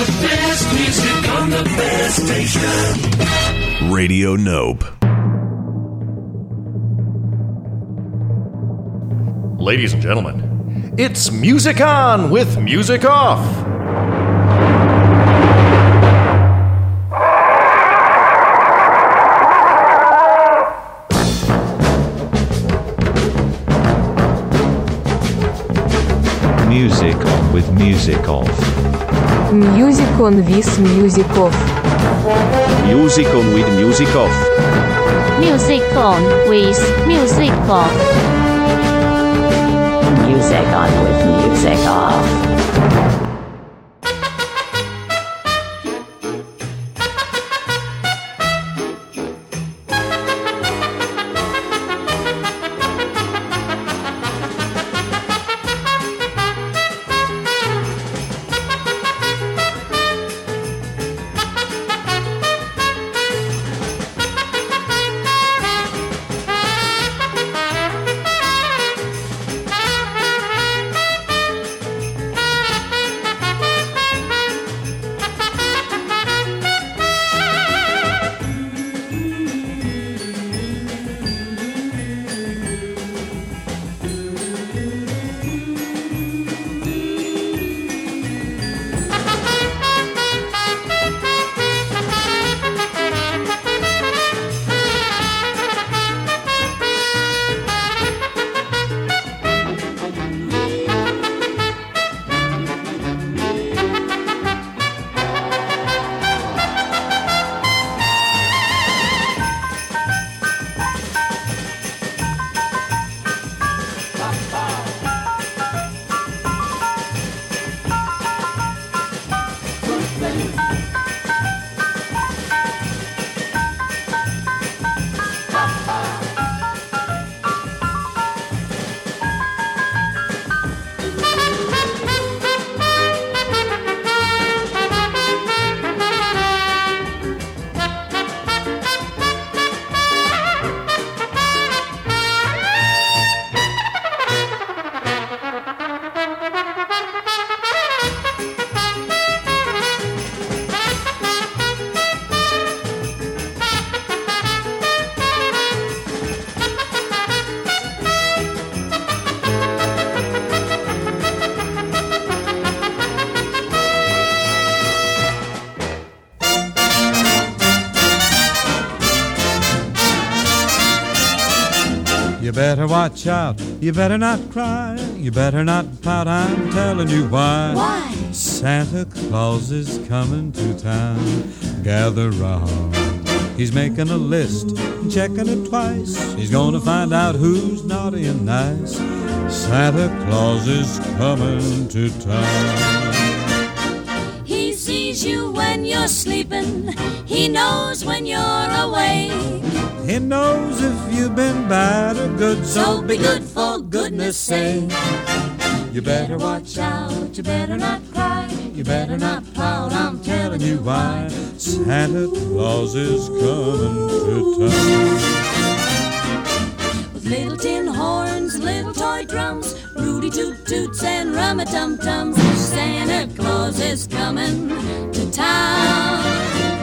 the best music on the best station. Radio Nope. Ladies and gentlemen, it's Music On with Music Off. Music on with music off. Music on with music off. Music on with music off. Music on with music off. Music on with music off. Watch out. You better not cry. You better not pout. I'm telling you why. Why? Santa Claus is coming to town. Gather round. He's making a list, and checking it twice. He's gonna find out who's naughty and nice. Santa Claus is coming to town. He sees you when you're sleeping. He knows when you're awake. He knows if you've been bad or good, So be good for goodness sake. You better watch out. You better not cry. You better not pout. I'm telling you why. Santa Claus is coming to town. With little tin horns, little toy drums, Rudy toot toots and rum a tum tums. Santa Claus is coming to town.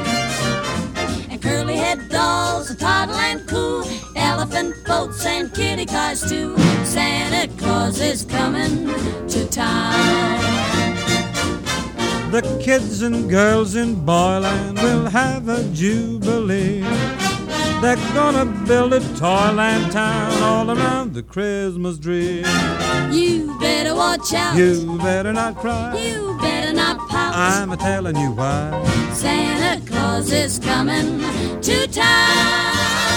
Curly head dolls, a toddle and coo, elephant boats and kitty cars too. Santa Claus is coming to town. The kids and girls in Boyland will have a jubilee. They're gonna build a toyland town all around the Christmas tree. You better watch out. You better not cry. You better not. I'm a telling you why. Santa Claus is coming to town.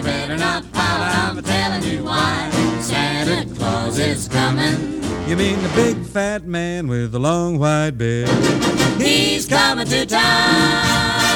You better not pout. I'm telling you why Santa Claus is coming. You mean the big fat man with the long white beard? He's coming to town.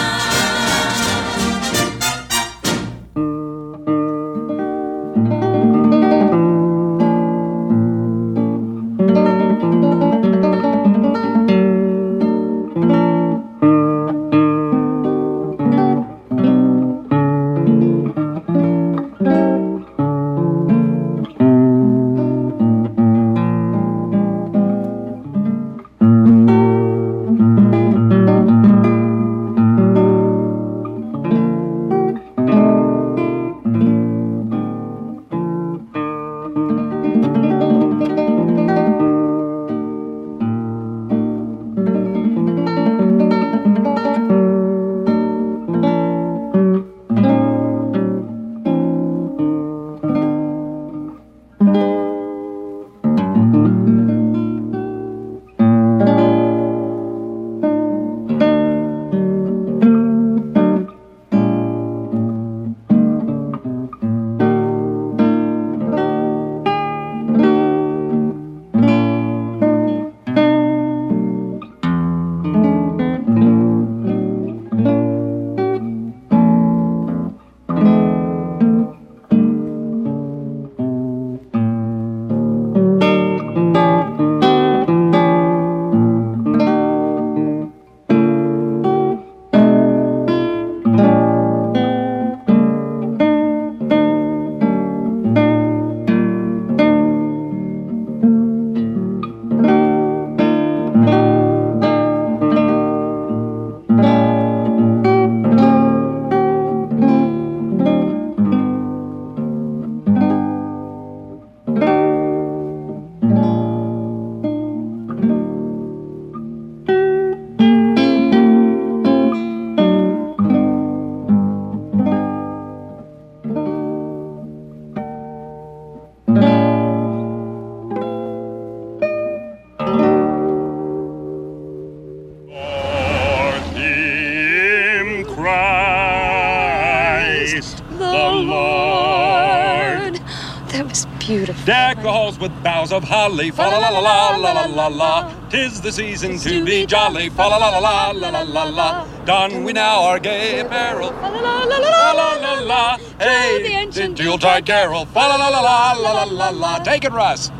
With boughs of holly, fa la la la la la la la la. Tis the season to be jolly, fa la la la la la la la la. Don we now our gay apparel, fa la la la la la la la. Hey, the Yuletide carol, fa la la la la la la la la. Take it, Russ.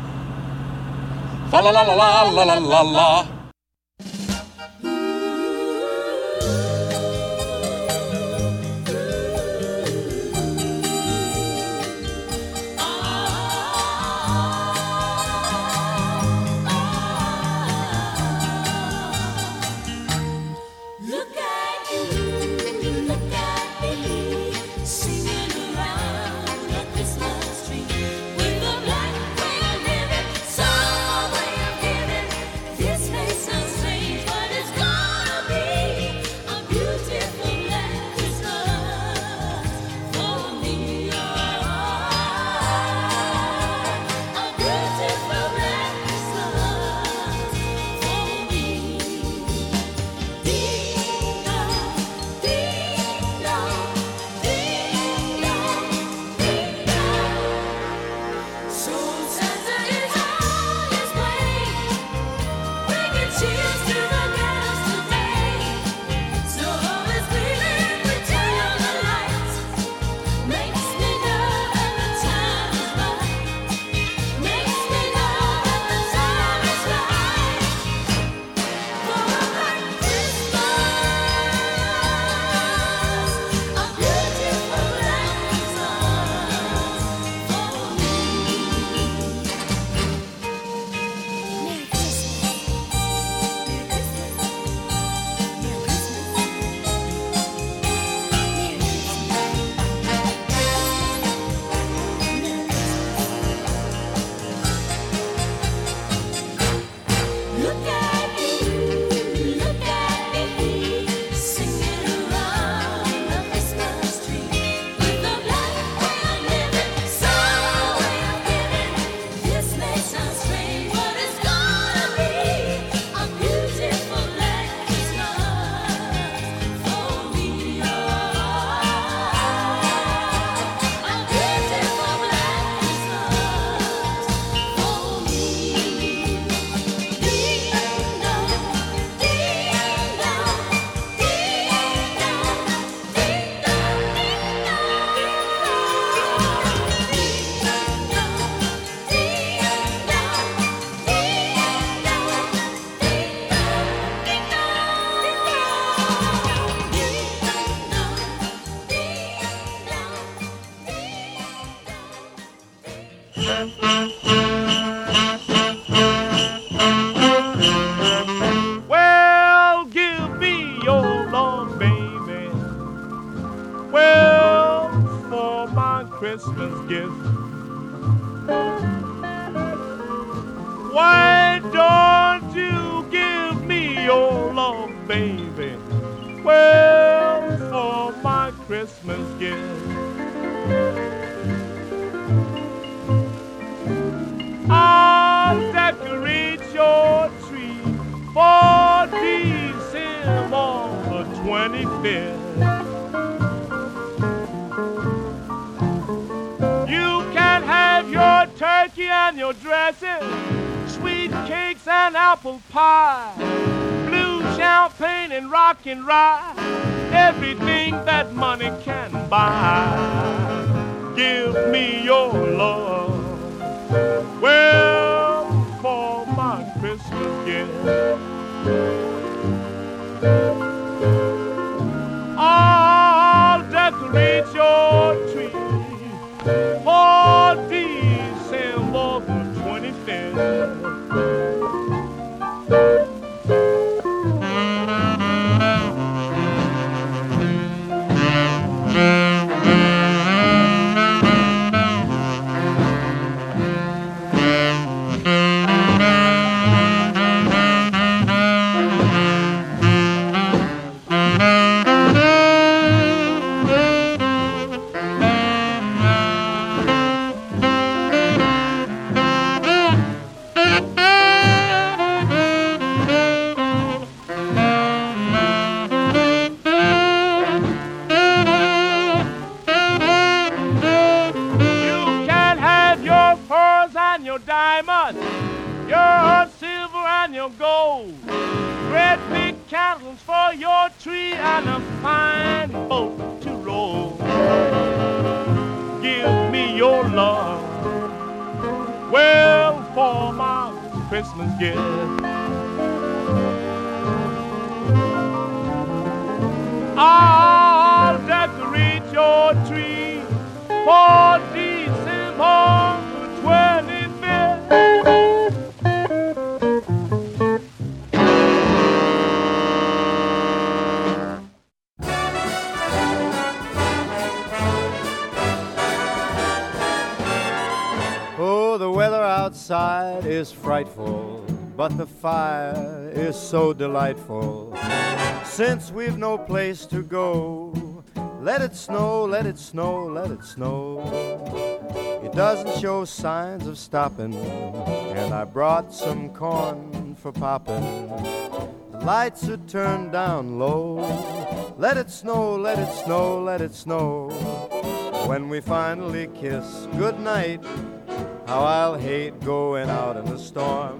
Fa la la la la la la la la. Baby? Well, for my Christmas gift. I'll decorate your tree for December the 25th. You can have your turkey and your dressing, sweet cakes and apple pie, and rock and rye, everything that money can buy. Give me your love. Well, for my Christmas gift, I'll decorate your tree for December the 25th. Since we've no place to go, let it snow, let it snow, let it snow. It doesn't show signs of stopping, and I brought some corn for popping. The lights are turned down low. Let it snow, let it snow, let it snow. When we finally kiss goodnight, how I'll hate going out in the storm.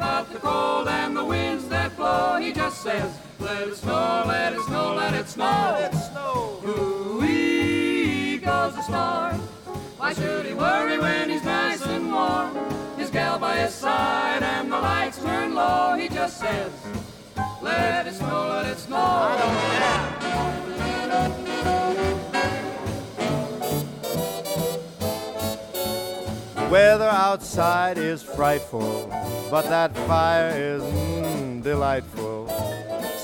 He just says, let it snow, let it snow, let it snow. Let it snow. Ooh-wee goes the star. Why should he worry when he's nice and warm? His gal by his side and the lights turn low. He just says, let it snow, let it snow. I don't care. Weather outside is frightful, but that fire is mm, delightful.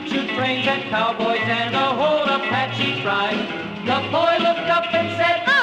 choo-choo trains and cowboys and a whole Apache tribe. The boy looked up and said,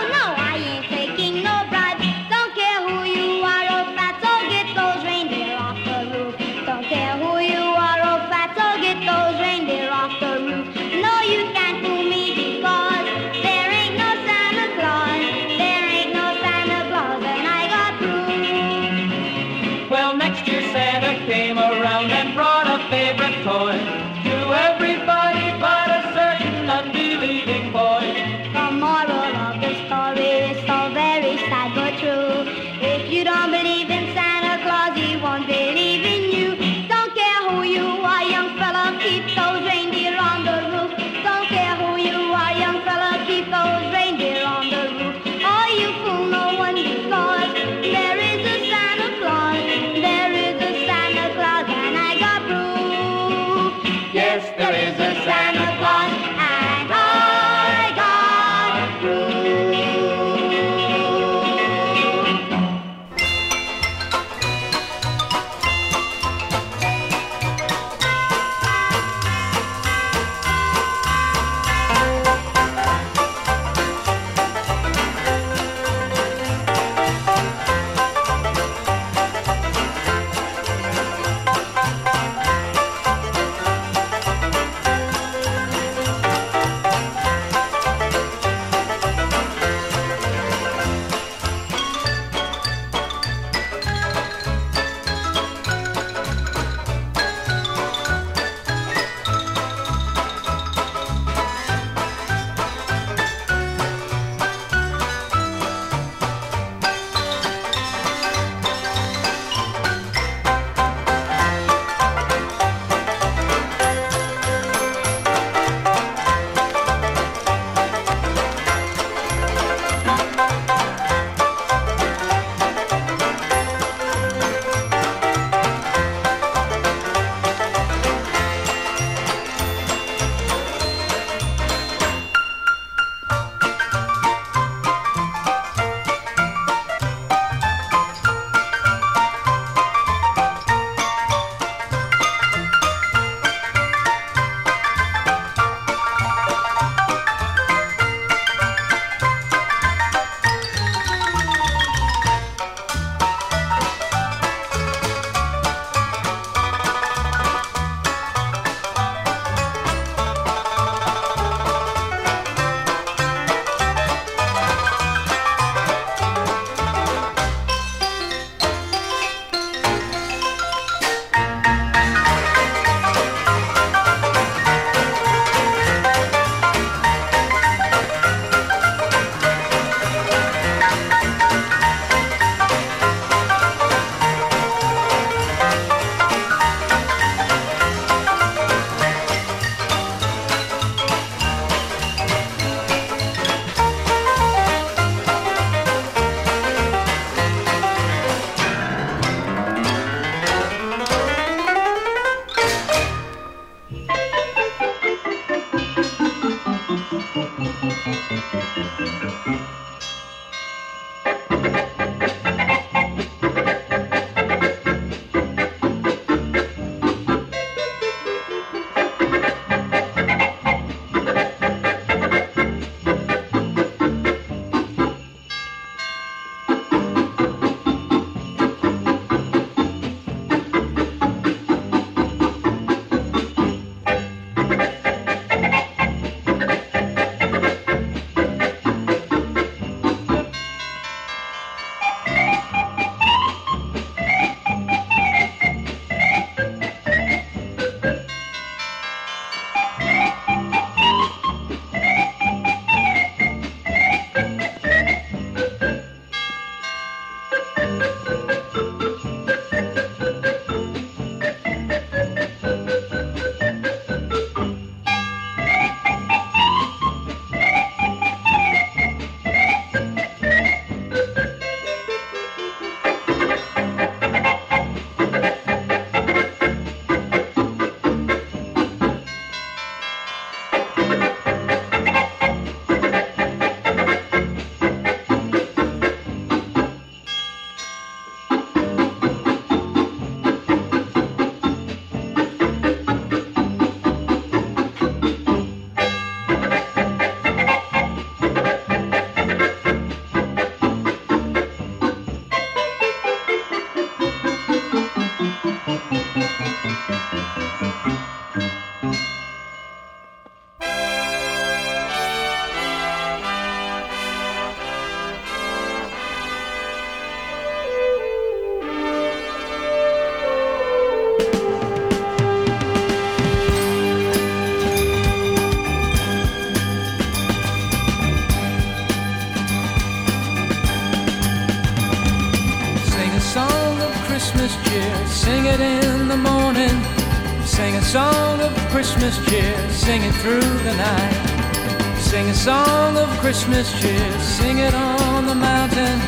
Christmas cheer, sing it on the mountain.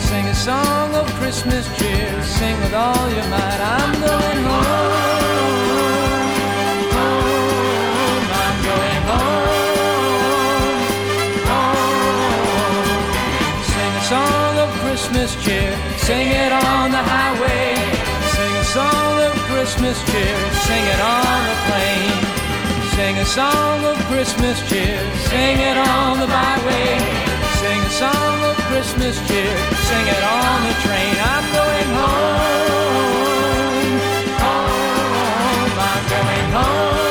Sing a song of Christmas cheer, sing with all your might. I'm going home, home, I'm going home, home. Sing a song of Christmas cheer, sing it on the highway. Sing a song of Christmas cheer, sing it on the plain. Sing a song of Christmas cheer, sing it on the byway. Sing a song of Christmas cheer, sing it on the train. I'm going home, home, I'm going home,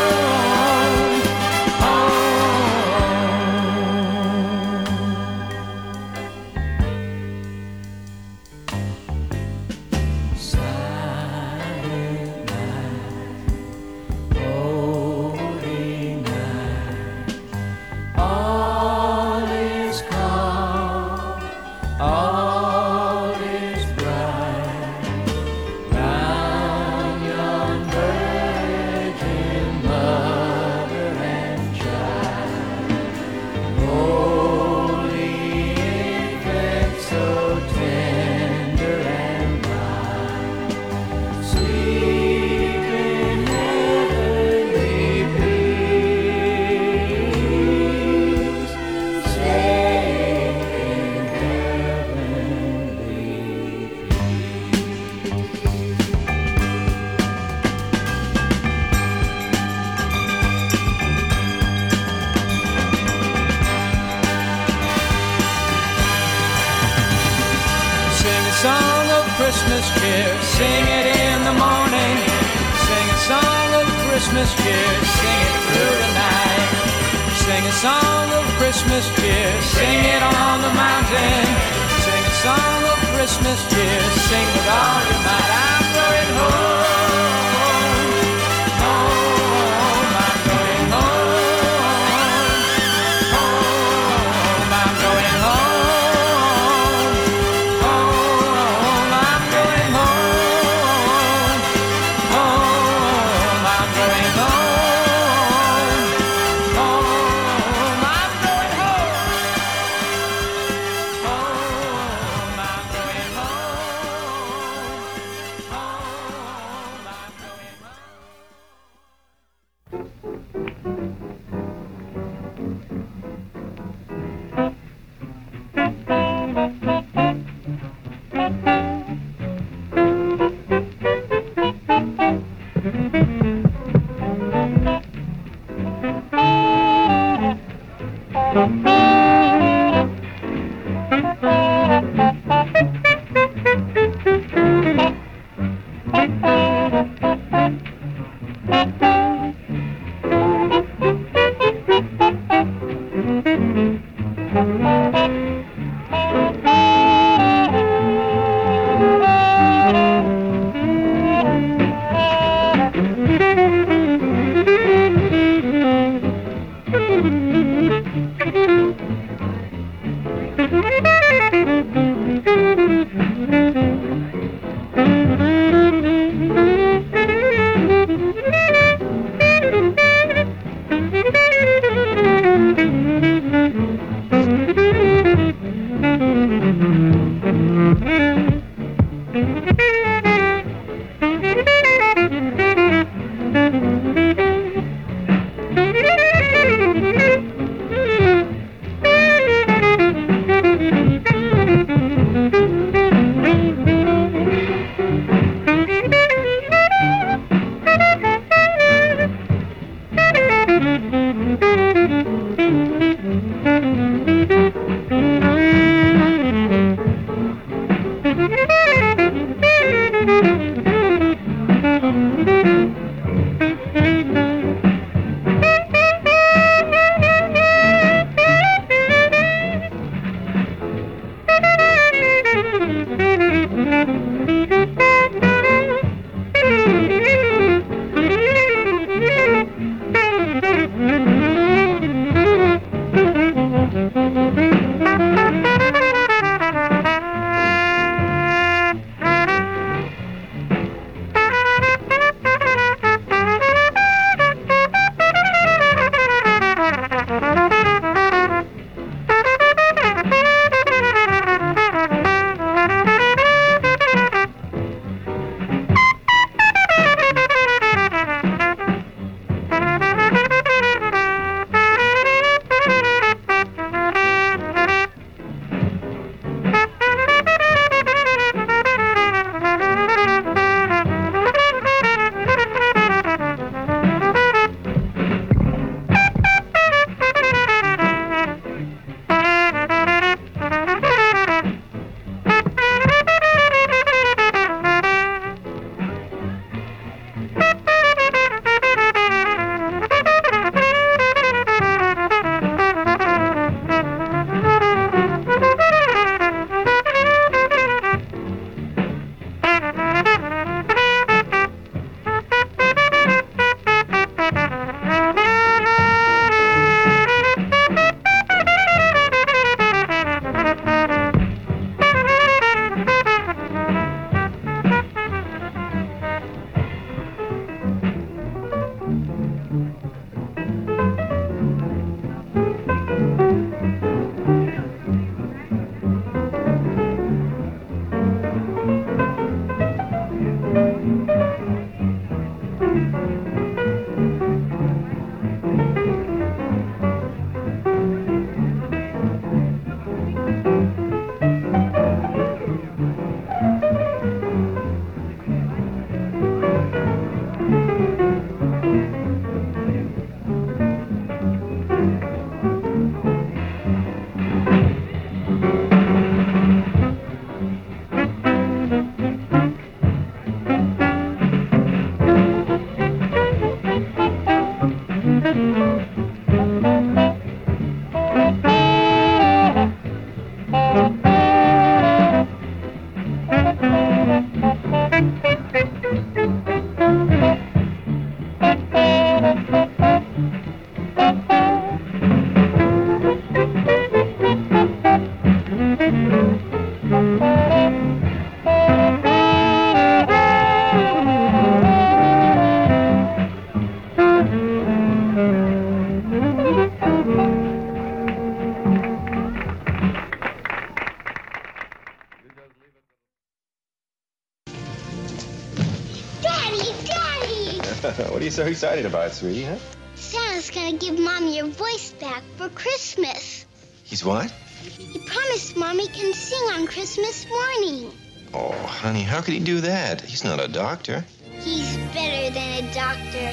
Excited about, sweetie, huh? Santa's gonna give Mommy her voice back for Christmas. He's what? He promised Mommy can sing on Christmas morning. Oh, honey, how could he do that? He's not a doctor. He's better than a doctor.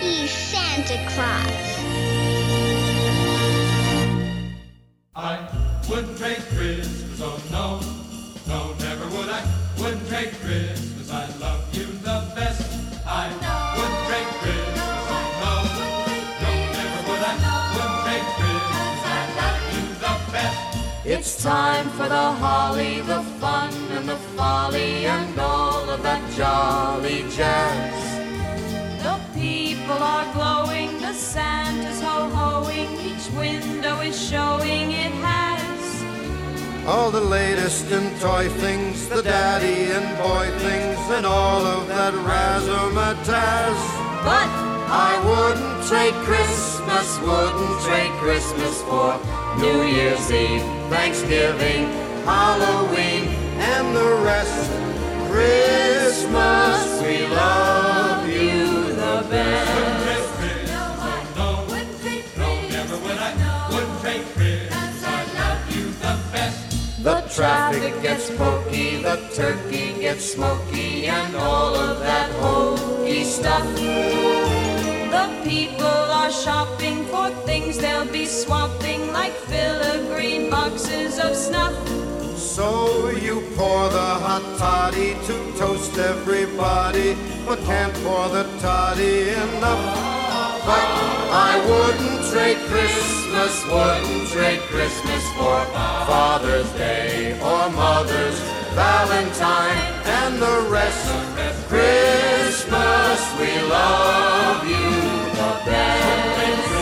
He's Santa Claus. Jolly jazz. The people are glowing, the Santa's ho-hoing, each window is showing it has. All the latest in toy things, the daddy and boy things, and all of that razzmatazz. But I wouldn't trade Christmas, wouldn't trade Christmas for New Year's Eve, Thanksgiving, Halloween, and the rest. Christmas, The traffic gets pokey, the turkey gets smoky, and all of that hokey stuff. The people are shopping for things they'll be swapping like filigree boxes of snuff. So you pour the hot toddy to toast everybody, but can't pour the toddy enough. But I wouldn't trade Christmas, wouldn't trade Christmas for Father's Day or Mother's Valentine and the rest. Christmas, we love you the best.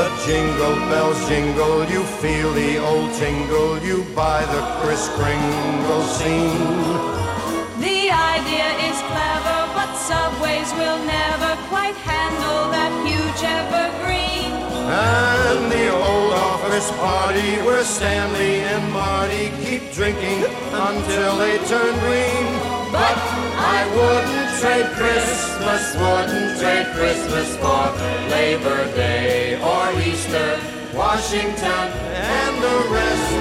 The jingle bells jingle, you feel the old tingle, you buy the Kris Kringle scene. The idea is clever, but subways will never quite handle that huge evergreen. And the old office party where Stanley and Marty keep drinking until they turn green. But I wouldn't trade Christmas, wouldn't trade Christmas for Labor Day or Easter, Washington, and the rest.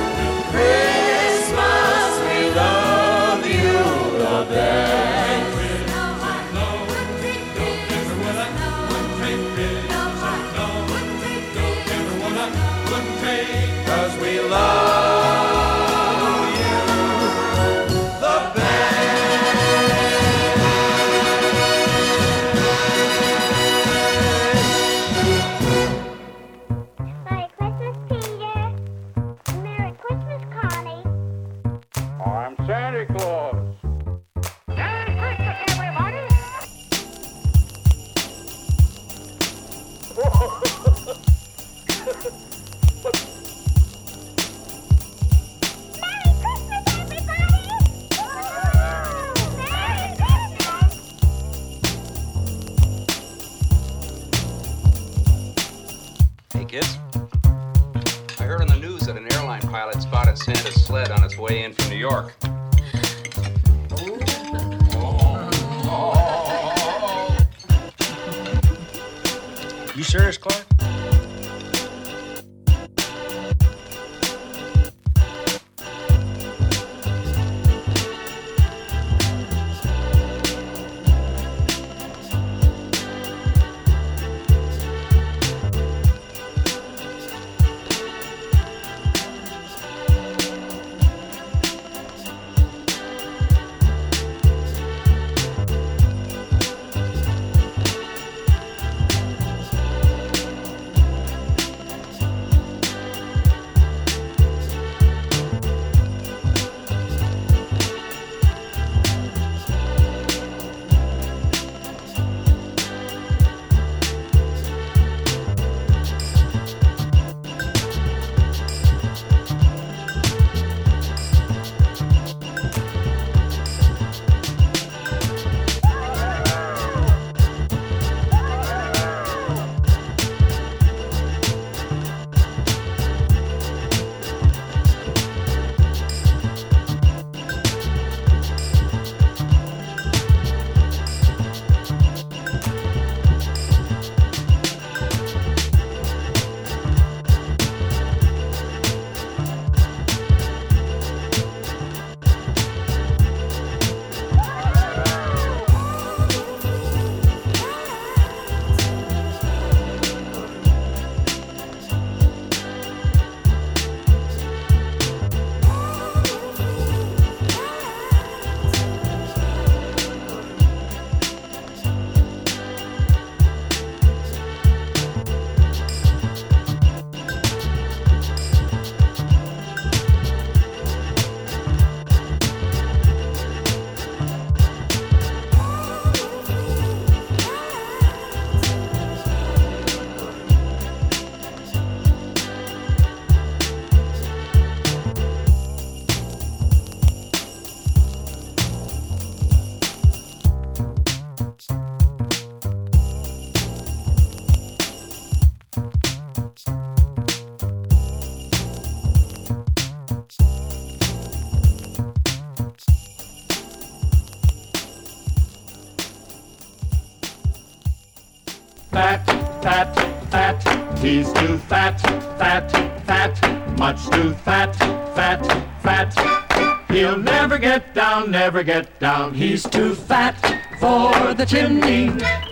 Fat, fat. He's too fat, fat, fat. Much too fat, fat, fat. He'll never get down, never get down. He's too fat for the chimney,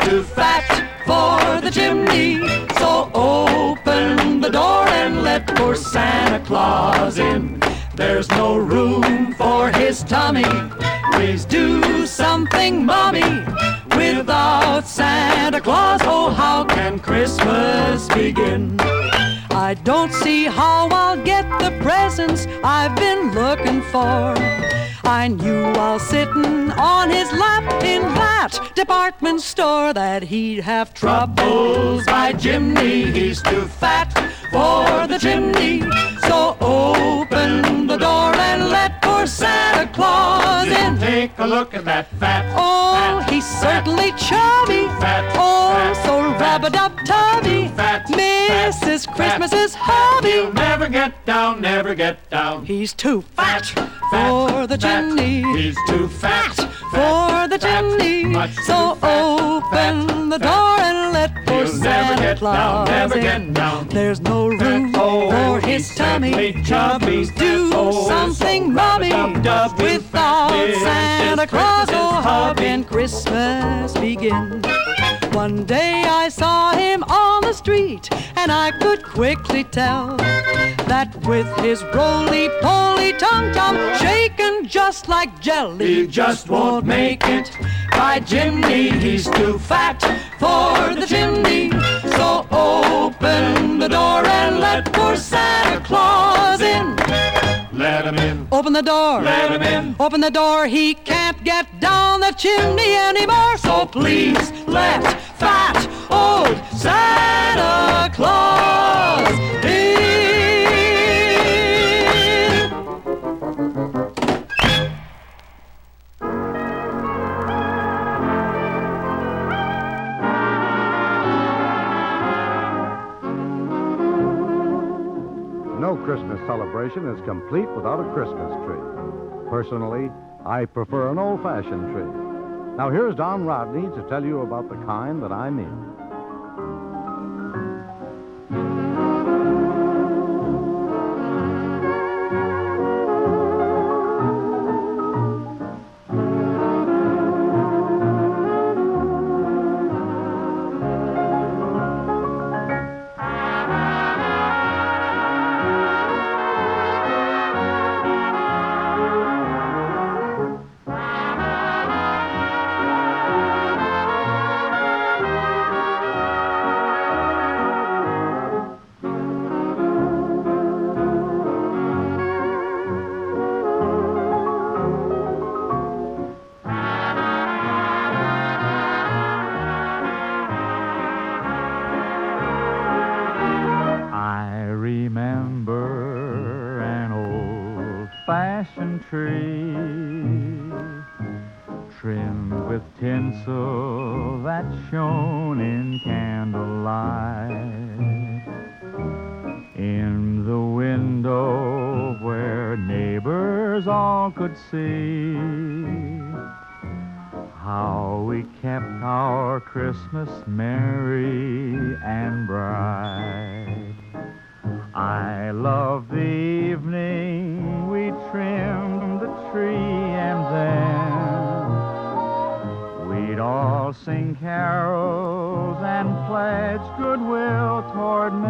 too fat for the chimney. So open the door and let poor Santa Claus in. There's no room for his tummy. Please do something, mommy. Without Santa Claus, oh, how can Christmas begin? I don't see how I'll get the presents I've been looking for. I knew while sitting on his lap in that department store that he'd have troubles by Jimmy. He's too fat for the chimney. So open the door and let poor Santa Claus in. Take a look at that fat. Oh, he's certainly chubby. Fat. Oh, so fat, so Fat. Mrs. Christmas's hubby. He'll never get down, never get down. He's too fat for the fat. chimney. He's too fat, for the fat, chimney. So fat, open the fat. door and let poor He'll Santa get down, Claus never in. get down. There's no room Oh, for his tummy. certainly chubby. Do Oh, something, so mommy. rub-a-dub-dubby. Without Santa Claus, oh, how can Christmas begin? One day I saw him on the street, and I could quickly tell that with his roly-poly tum-tum shaken just like jelly, He just won't make it. By Jimmy, he's too fat for the chimney. So open the door and let poor Santa Claus in. Let him in. Open the door. Let him in. Open the door. He can't get down the chimney anymore. So please let fat old Santa Claus in. No Christmas celebration is complete without a Christmas tree. Personally, I prefer an old fashioned tree. Now, here's Don Rodney to tell you about the kind that I mean. Tree trimmed with tinsel that shone in candlelight. In the window where neighbors all could see how we kept our Christmas merry and bright. I love the all sing carols and pledge goodwill toward men.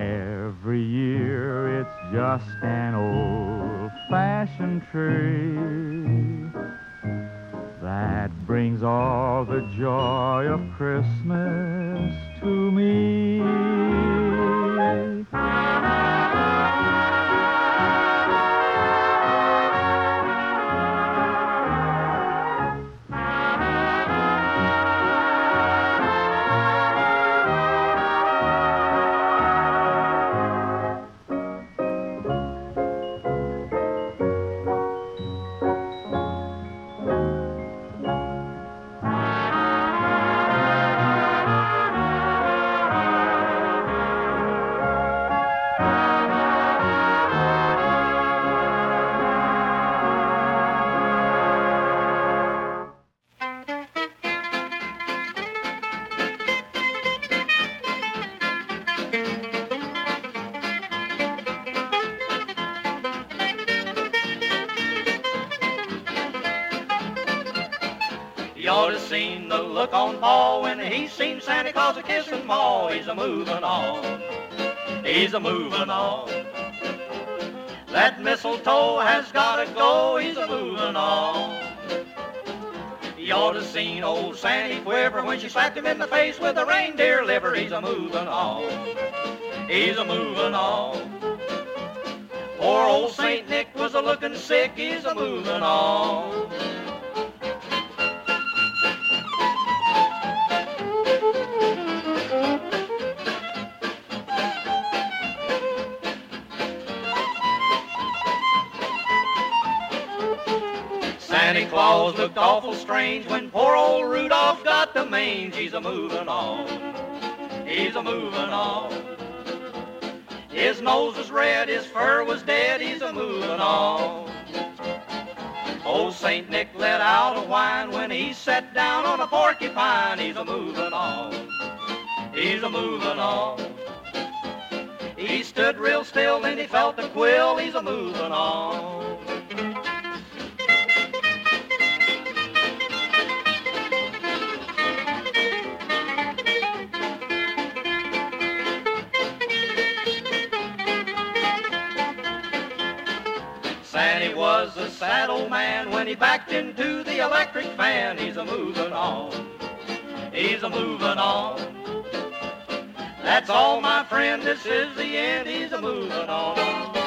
Every year it's just an old fashioned tree that brings all the joy of Christmas to me. Paul when he seen Santa Claus a kissing Ma. He's a moving on. He's a moving on. That mistletoe has gotta go. He's a moving on. You ought to seen old Sandy quiver when she slapped him in the face with a reindeer liver. He's a moving on. He's a moving on. Poor old Saint Nick was a looking sick. He's a moving on. Santa looked awful strange when poor old Rudolph got the mange. He's a moving on. He's a moving on. His nose was red, his fur was dead. He's a moving on. Old Saint Nick let out a whine when he sat down on a porcupine. He's a moving on. He's a moving on. He stood real still and he felt the quill. He's a moving on. Sandy was a sad old man when he backed into the electric fan. He's a moving on. He's a moving on. That's all, my friend. This is the end. He's a moving on.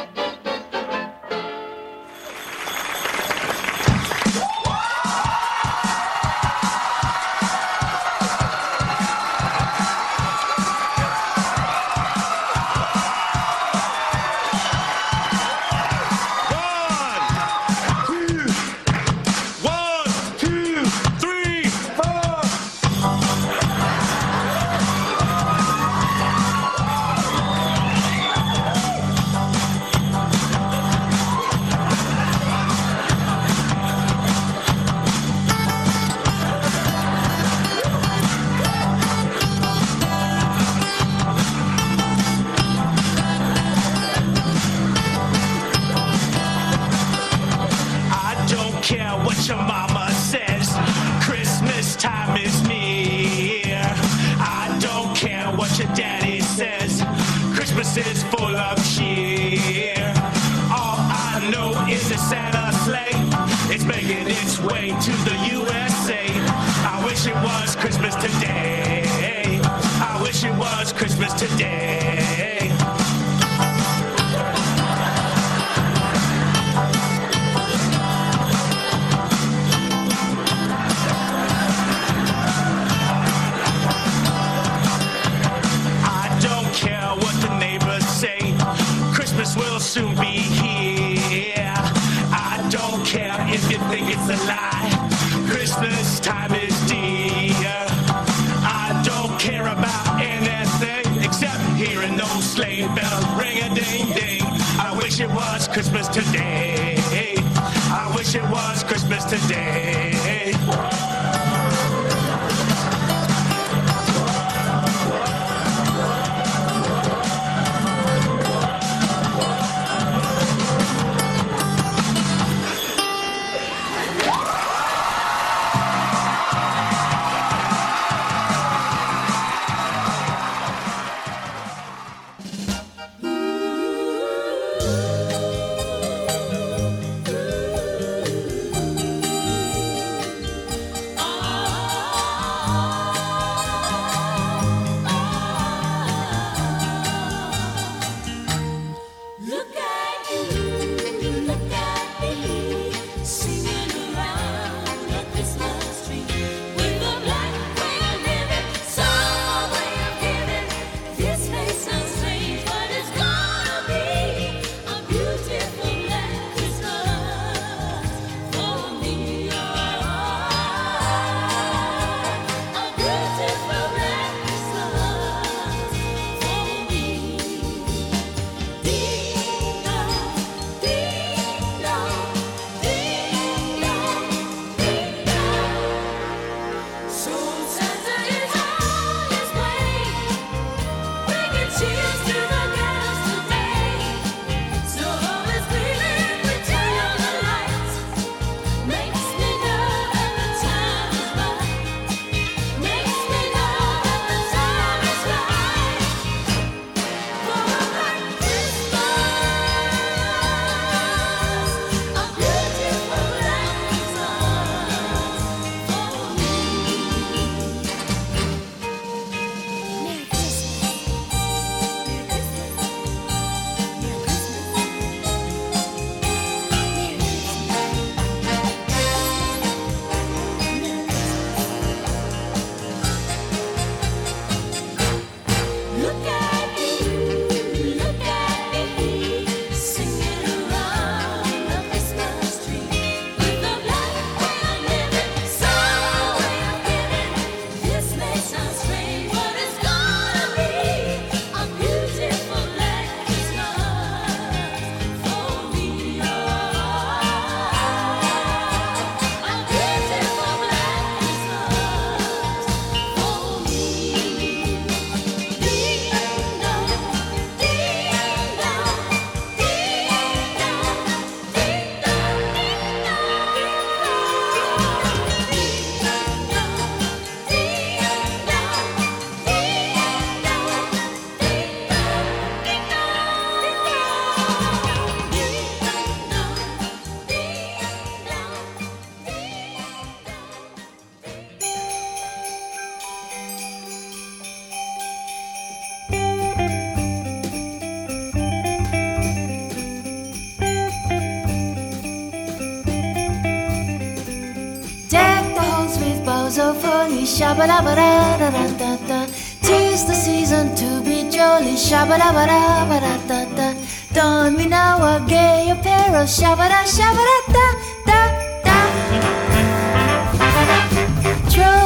Tis the season to be jolly, Shabba da ba da ba da da. Don me now a gay apparel, shabba-da, shabba-da-da-da-da.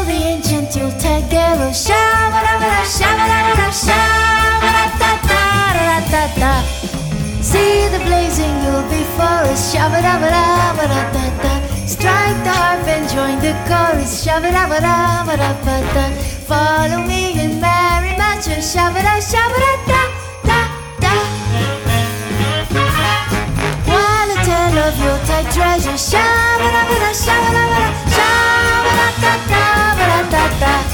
The ancient Yule-tagero, shabba-dabba-da, Shabba da ba da shabba-da-da-da-da-da. See the blazing before us, da da da up and join the chorus. Shabba-dabba-dabba-dabba-da. Follow me and Mary Macho. Shabba-da-shabba-da-da. Da, of your tight treasure. Shabba-dabba-da, shabba-dabba-da, shabba-da-da-da-da-da.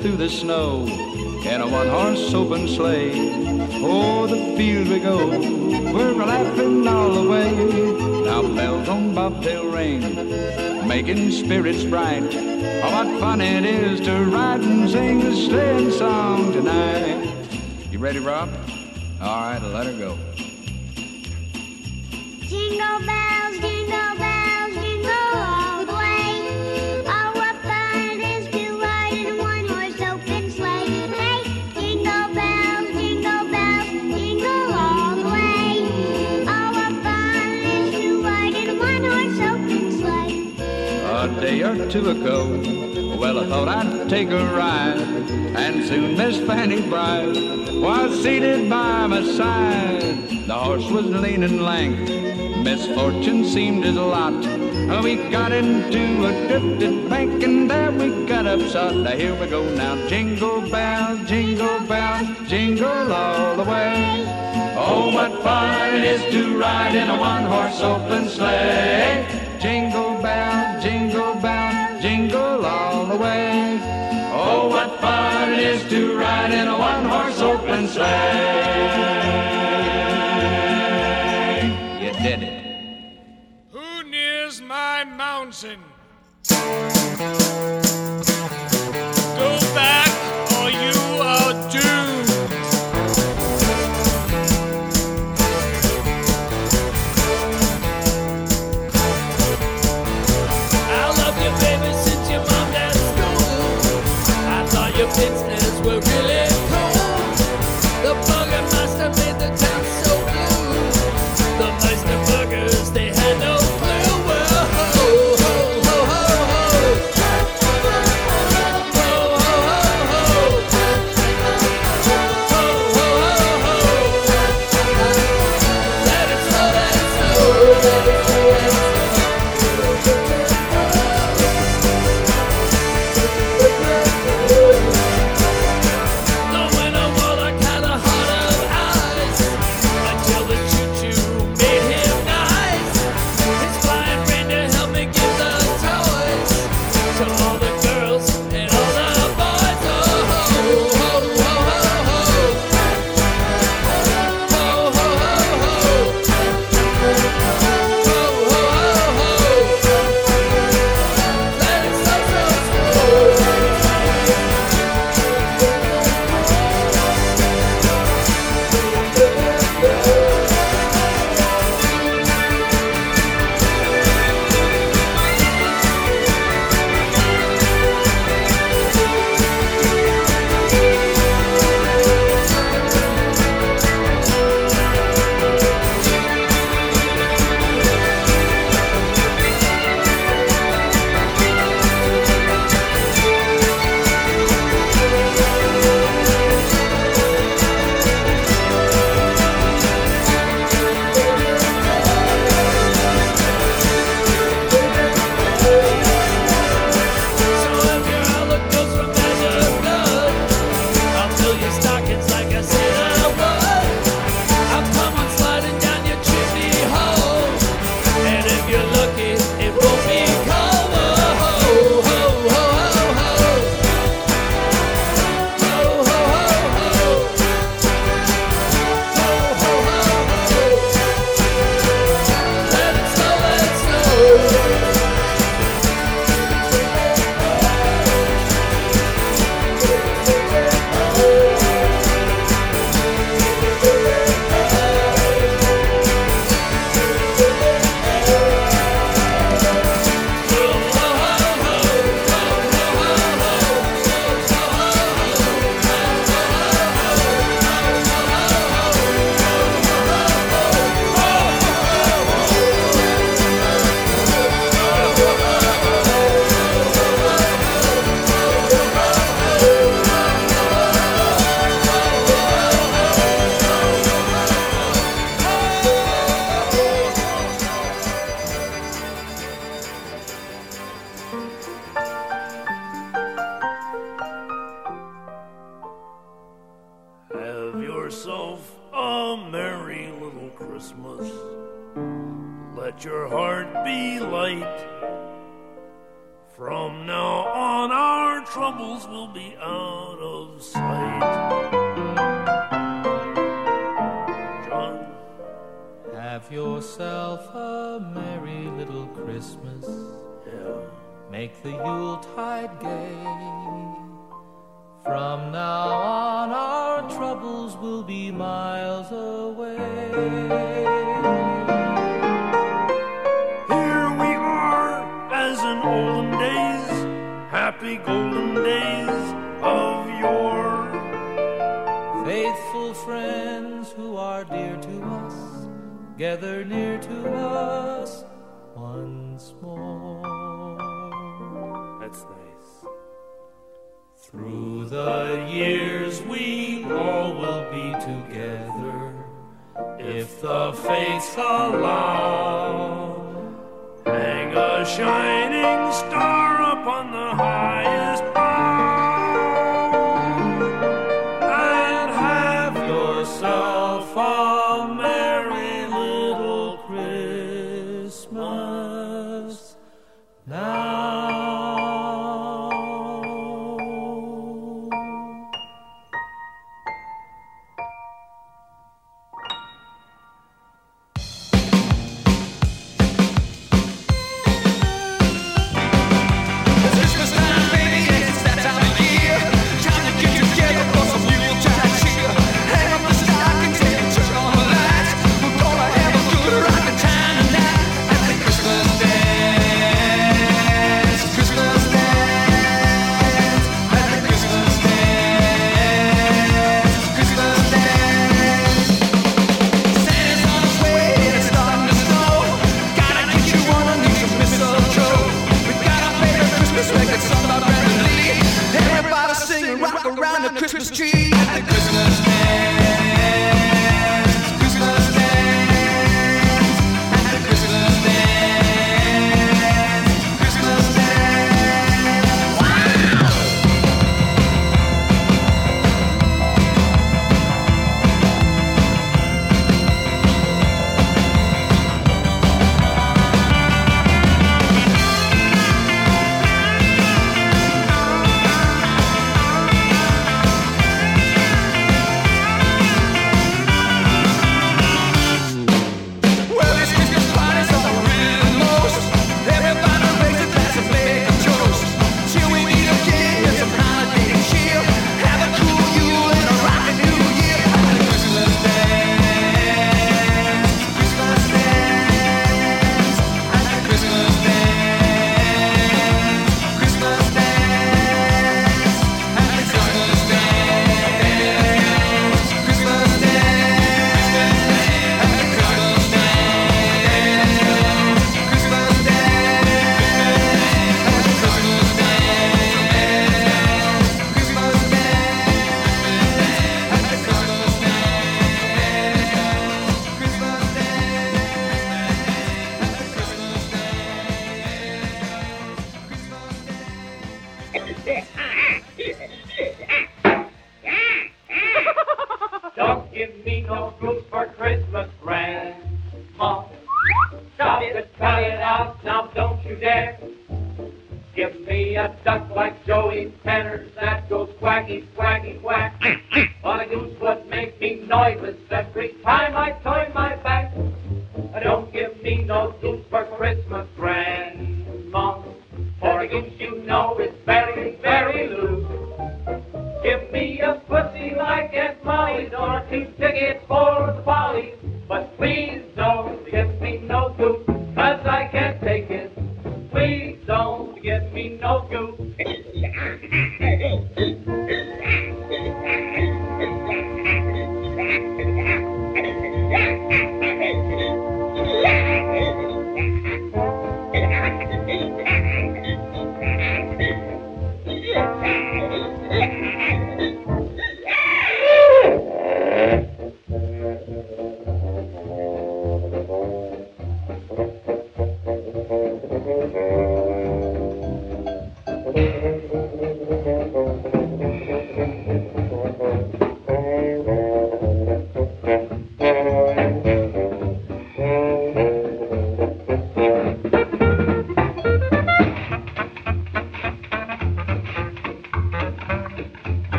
through the snow in a one-horse open sleigh. O'er oh, the fields we go, we're laughing all the way. Now bells on bobtail ring, making spirits bright. Oh, what fun it is to ride and sing the sleighing song tonight. You ready, Rob? All right, let her go. take a ride. And soon Miss Fanny Bright was seated by my side. The horse was lean and lank, misfortune seemed his lot. We got into a drifted bank and there we got upset. Now here we go now, jingle bells, jingle bells, jingle all the way. Oh, what fun it is to ride in a one-horse open sleigh. Jingle is to ride in a one horse open sleigh.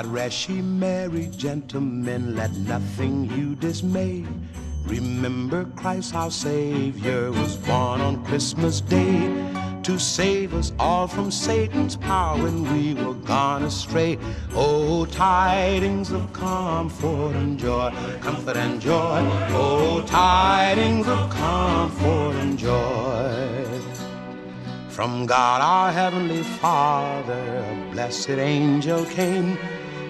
God rest ye merry gentlemen, let nothing you dismay. Remember Christ our Savior was born on Christmas Day to save us all from Satan's power when we were gone astray. Oh, tidings of comfort and joy, comfort and joy. Oh, tidings of comfort and joy. From God our heavenly Father, a blessed angel came,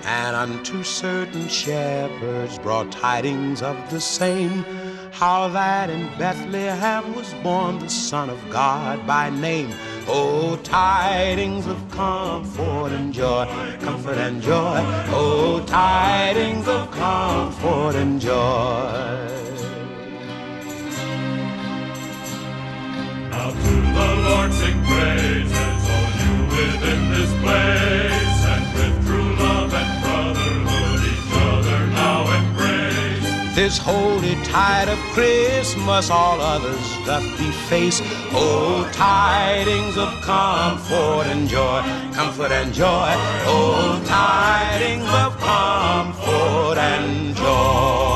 and unto certain shepherds brought tidings of the same. How that in Bethlehem was born the Son of God by name. Oh, tidings of comfort and joy, comfort and joy. Oh, tidings of comfort and joy. Now to the Lord sing praises, all you within this place, and with true love and This holy tide of Christmas all others doth deface. Oh, tidings of comfort and joy, comfort and joy. Oh, tidings of comfort and joy.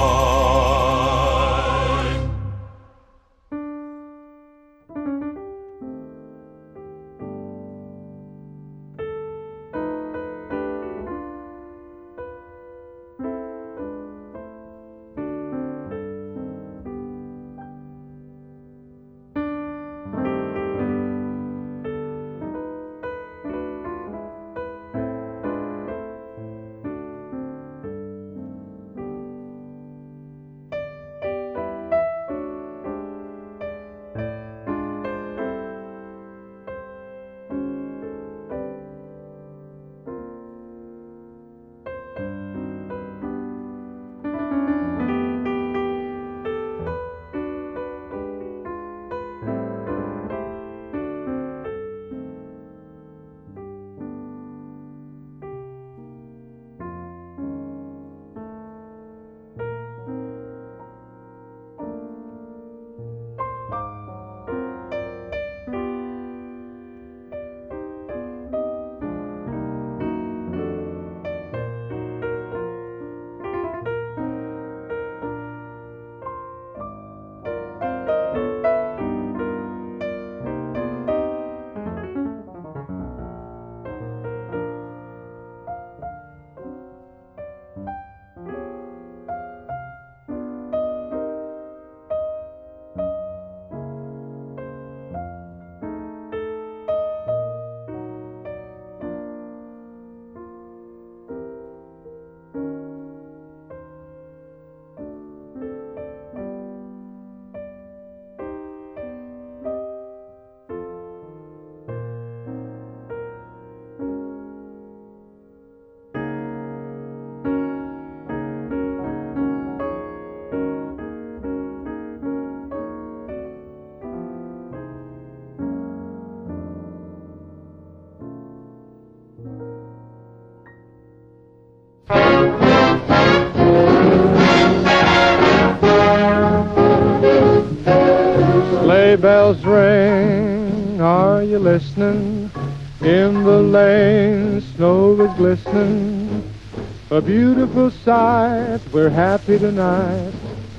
Beautiful sight, we're happy tonight,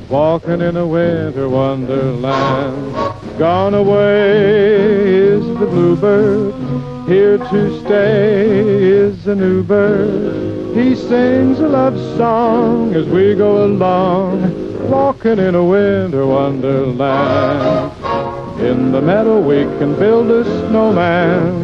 walking in a winter wonderland. Gone away is the bluebird, here to stay is a new bird. He sings a love song as we go along, walking in a winter wonderland. In the meadow we can build a snowman,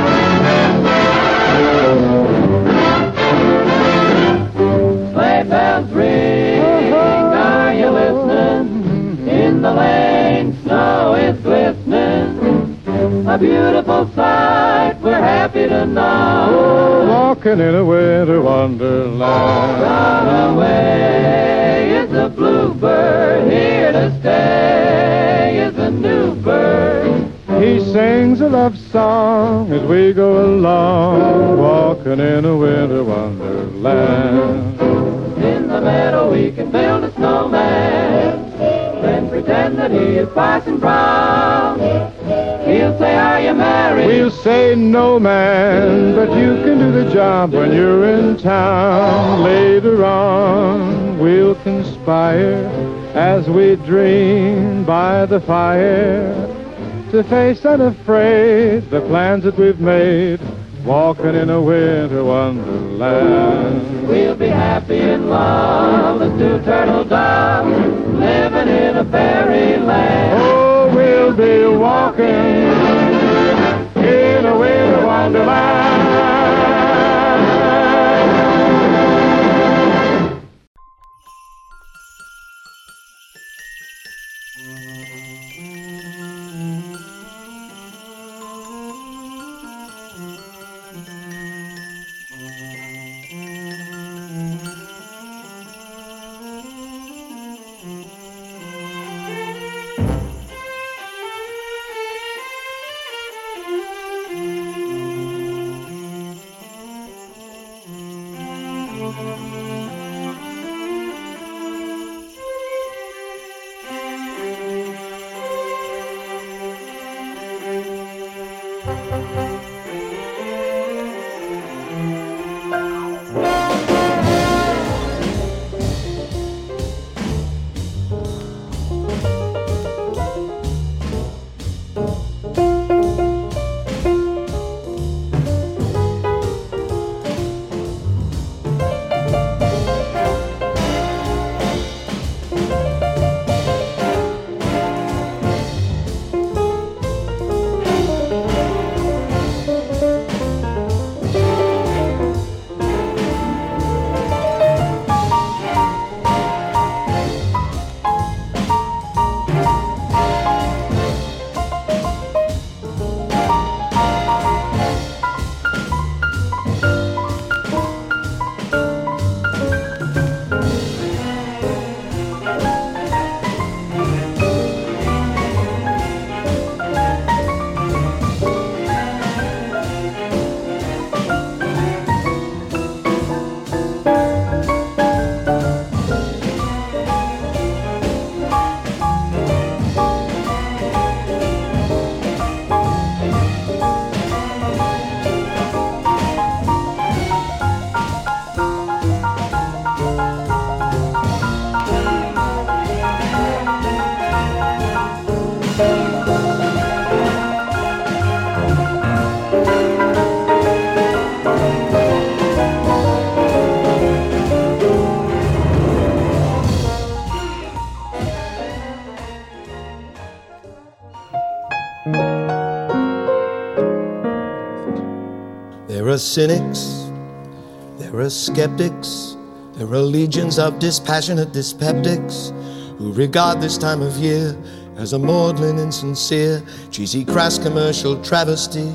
Bells ring, are you listening? In the lane, snow is glistening. A beautiful sight, we're happy to know. Walking in a winter wonderland. Run away is a bluebird, here to stay is a new bird. He sings a love song as we go along, walking in a winter wonderland. In the meadow we can build a snowman, then pretend that he is Parson Brown. He'll say, are you married? We'll say no man, but you can do the job when you're in town. Later on we'll conspire as we dream by the fire to face unafraid the plans that we've made, walking in a winter wonderland. We'll be happy in love as two turtle doves, living in a fairyland. Oh, we'll be walking cynics, there are skeptics, there are legions of dispassionate dyspeptics who regard this time of year as a maudlin, insincere, cheesy, crass commercial travesty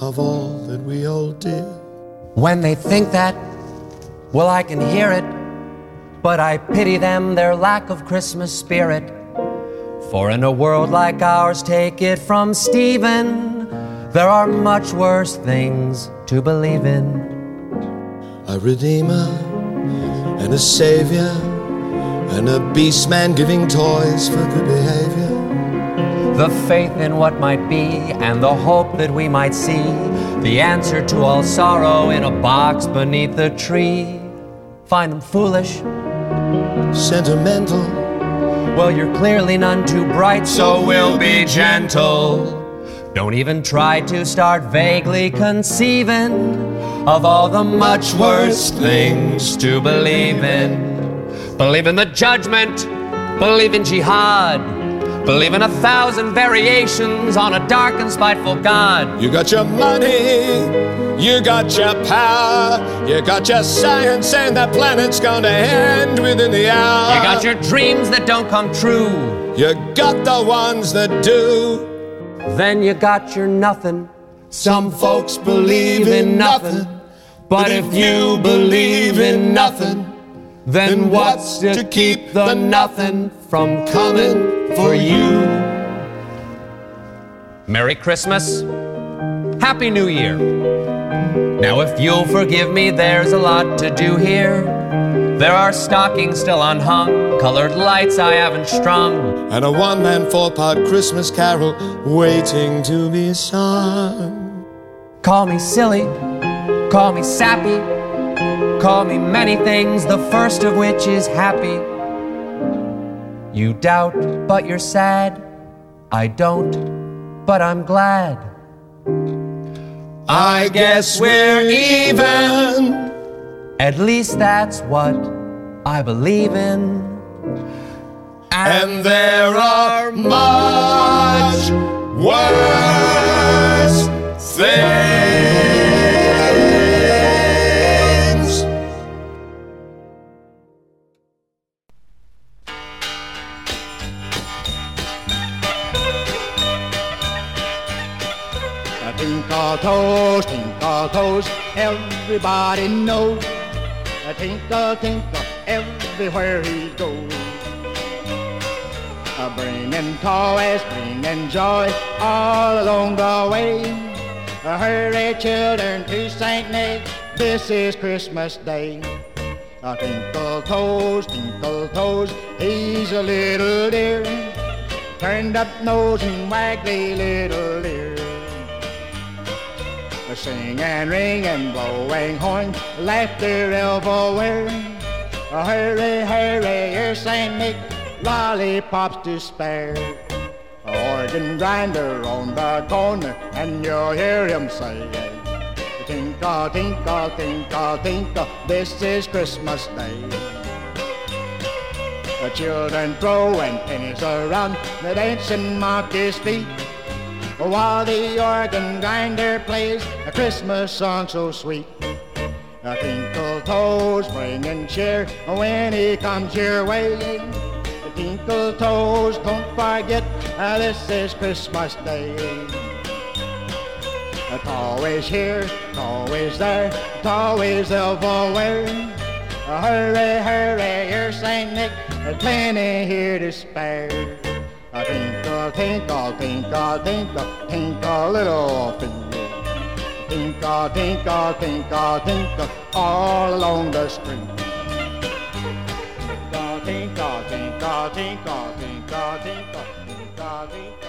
of all that we hold dear. When they think that, well, I can hear it, but I pity them, their lack of Christmas spirit. For in a world like ours, take it from Stephen, there are much worse things to believe in. A redeemer and a savior and a beast man giving toys for good behavior. The faith in what might be and the hope that we might see. The answer to all sorrow in a box beneath the tree. Find them foolish, sentimental. Well, you're clearly none too bright, so we'll be gentle. Don't even try to start vaguely conceiving of all the much worse things to believe in. Believe in the judgment, believe in jihad, believe in a thousand variations on a dark and spiteful God. You got your money, you got your power, you got your science, and that planet's gonna end within the hour. You got your dreams that don't come true. You got the ones that do. Then you got your nothing. Some folks believe in nothing. But if you believe in nothing, then what's to keep the nothing from coming for you? Merry Christmas. Happy New Year. Now, if you'll forgive me, there's a lot to do here. There are stockings still unhung, colored lights I haven't strung, and a one man four part Christmas carol waiting to be sung. Call me silly, call me sappy, call me many things, the first of which is happy. You doubt, but you're sad. I don't, but I'm glad. I guess we're even. At least that's what I believe in. And there are much worse things. Tinkle toes, tinkle toes, everybody knows. A tinkle, tinkle, everywhere he goes. A bringing toys, bringing joy all along the way. A hurry, children, to St. Nick, this is Christmas Day. A tinkle toes, tinkle toes, he's a little dear. Turned up nose and waggly little ear. Sing and ring and blowing horn, laughter everywhere. Hurry, hurry, here's St. Nick, lollipops to spare. A Organ grinder on the corner, and you'll hear him say, Tinkle, tinkle, tinkle, tinkle, this is Christmas Day. The children throwing pennies around, the dancing mock his feet. While the organ grinder plays a Christmas song so sweet. A tinkle toes bringing cheer when he comes your way. A tinkle toes, don't forget uh, this is Christmas Day. It's always here, it's always there, it's always everywhere. Uh, hurry, hurry, here's St. Nick, there's plenty here to spare. A tinkle, tinkle, tinkle, tinkle, tinkle, little finger. Tinkle, tinkle, tinkle, tinkle, all along the street. Tinkle, tinkle, tinkle, tinkle, tinkle, tinkle, tinkle, tinkle.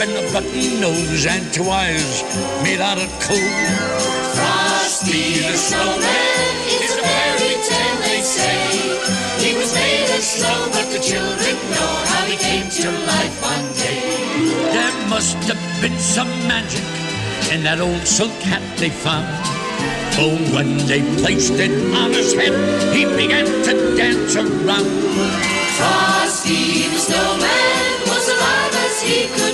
and a button nose and two eyes made out of coal. Frosty the Snowman is a fairy tale, they say. He was made of snow, but the children know how he came to life one day. There must have been some magic in that old silk hat they found. For oh, when they placed it on his head, he began to dance around. Frosty the Snowman was alive as he could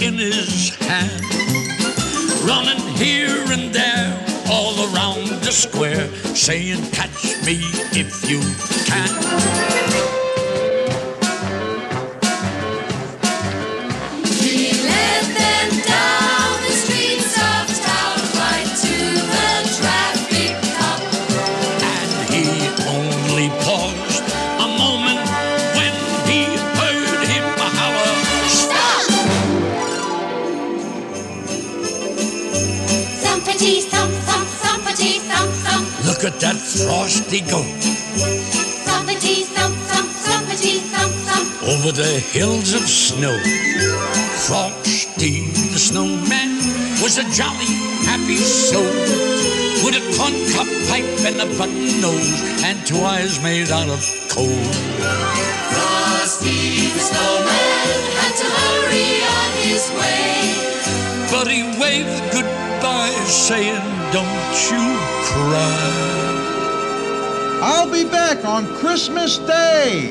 in his hand, running here and there all around the square, saying, Catch me if you can. That frosty goat thumpity thump thump thumpity thump thump. over the hills of snow. Frosty the snowman was a jolly, happy soul with a corncob pipe and a button nose and two eyes made out of coal. Frosty the snowman had to hurry on his way. But he waved goodbye, saying, Don't you cry. I'll be back on Christmas Day.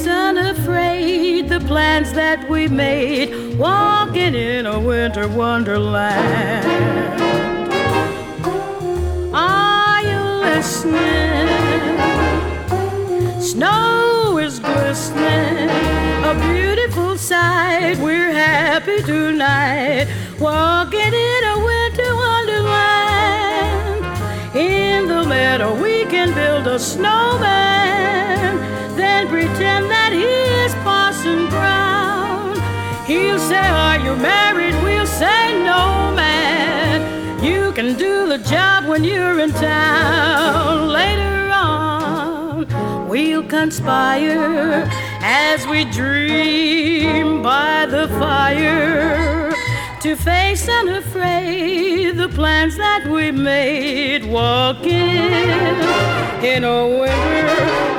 face unafraid the plans that we made, walking in a winter wonderland. Are you listening? Snow is glistening, a beautiful sight. We're happy tonight, walking in a winter wonderland. In the meadow, we can build a snowman, job when you're in town. Later on, we'll conspire as we dream by the fire to face unafraid the plans that we made, walking in a winter